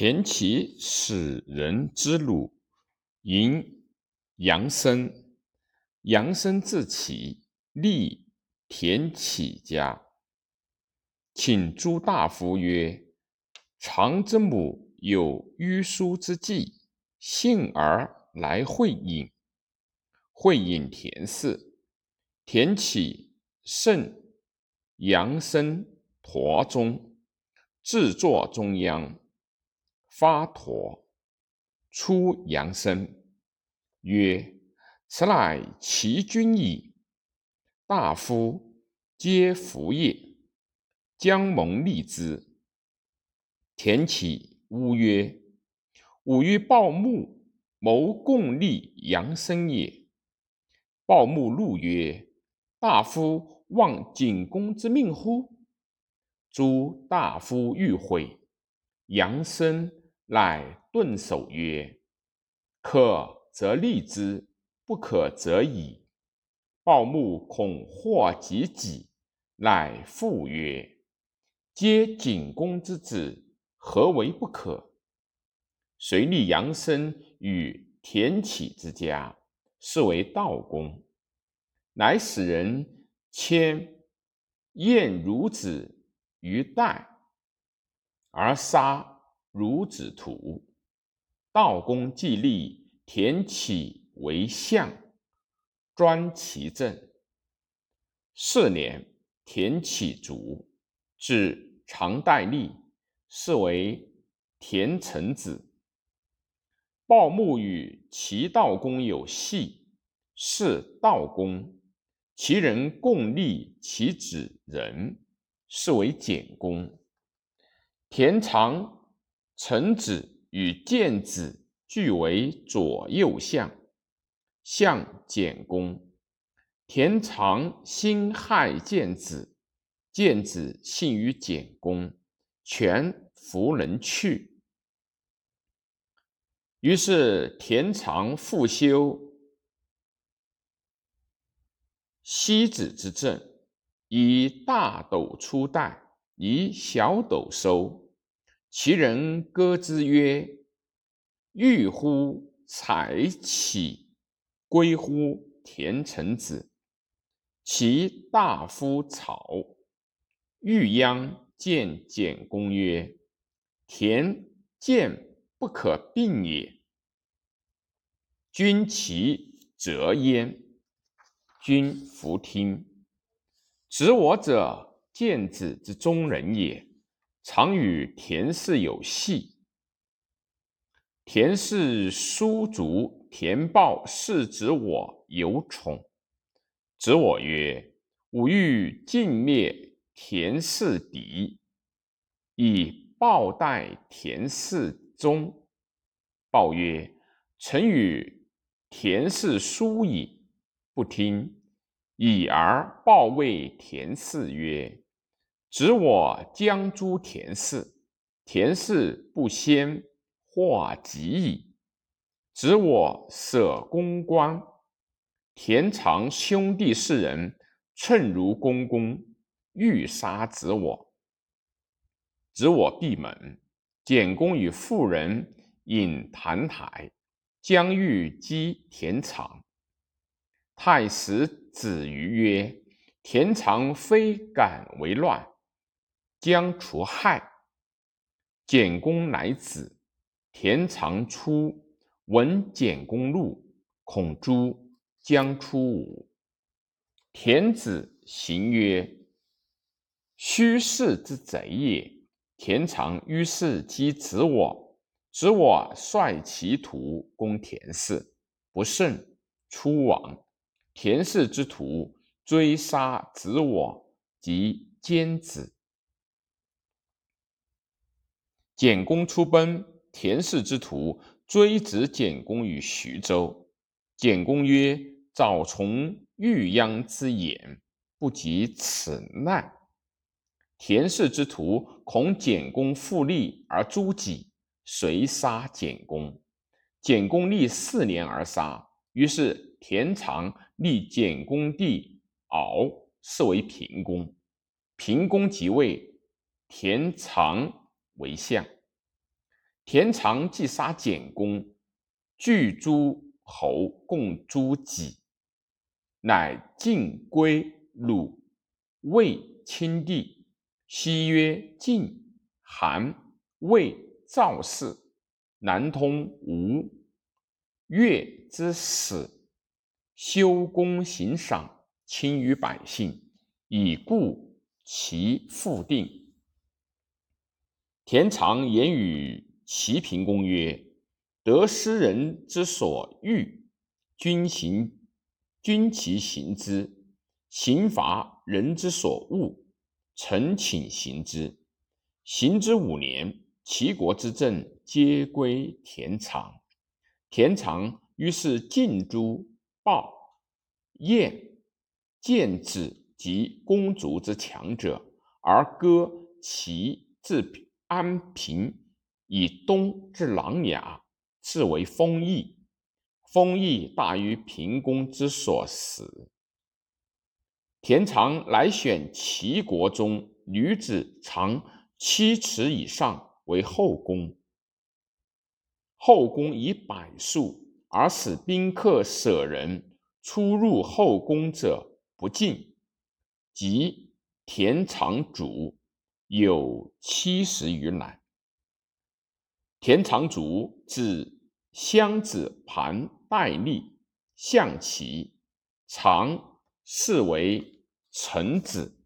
田启使人之鲁，迎杨生。杨生自启，立田启家。请诸大夫曰：“常之母有迂书之计，幸而来会饮。会饮田氏，田启甚杨生陀中，自坐中央。”发陀出阳生，曰：“此乃其君矣。大夫皆服也，将蒙立之。”田启乌曰：“吾与鲍木谋共立阳生也。”报木怒曰：“大夫忘景公之命乎？”诸大夫欲毁阳生。乃顿首曰：“可则立之，不可则已。”鲍木恐祸及己，乃复曰：“皆景公之子，何为不可？”遂立杨生与田启之家，是为道公。乃使人迁晏孺子于代，而杀。孺子徒，道公既立田启为相，专其政。四年，田启卒，至常代立，是为田成子。鲍木与齐道公有隙，是道公，其人共立其子仁，是为简公。田常。臣子与建子俱为左右相，相简公。田常心害建子，建子信于简公，全弗能去。于是田常复修西子之政，以大斗出代，以小斗收。其人歌之曰：“欲乎采起，归乎田成子。”其大夫草欲鞅见简公曰：“田见不可并也。君其则焉。”君弗听。执我者，见子之中人也。常与田氏有隙。田氏叔族田豹视子我有宠，子我曰：“吾欲尽灭田氏嫡，以报代田氏宗。”豹曰：“臣与田氏疏矣，不听。”已而豹谓田氏曰。指我将诛田氏，田氏不先，祸及矣。指我舍公关，田常兄弟四人，趁如公公，欲杀子我。子我闭门，简公与妇人饮澹台，将欲击田常。太史子瑜曰：“田常非敢为乱。”将除害，简公乃子田常出，闻简公怒，恐诛，将出吴。田子行曰：“虚氏之贼也。”田常于是击子我，子我率其徒攻田氏，不胜，出亡。田氏之徒追杀子我及奸子。简公出奔，田氏之徒追止简公于徐州。简公曰：“早从欲鞅之言，不及此难。”田氏之徒恐简公复立而诛己，遂杀简公。简公立四年而杀。于是田常立简公弟敖，是为平公。平公即位，田常。为相，田常既杀简公，聚诸侯共诛己，乃进归鲁、魏亲帝。西曰晋、韩、魏、赵氏，南通吴、越之始，修功行赏，亲于百姓，以固其复定。田常言语齐平公曰：“得失人之所欲，君行君其行之；刑罚人之所恶。”臣请行之，行之五年，齐国之政皆归田常。田常于是尽诛鲍、燕、建子及公族之强者，而割齐至安平以东至琅琊，是为封邑。封邑大于平公之所死。田常乃选齐国中女子长七尺以上为后宫，后宫以百数，而使宾客舍人出入后宫者不进。即田常主有七十余男。田长足，字襄子盘戴笠，象棋，常。是为臣子。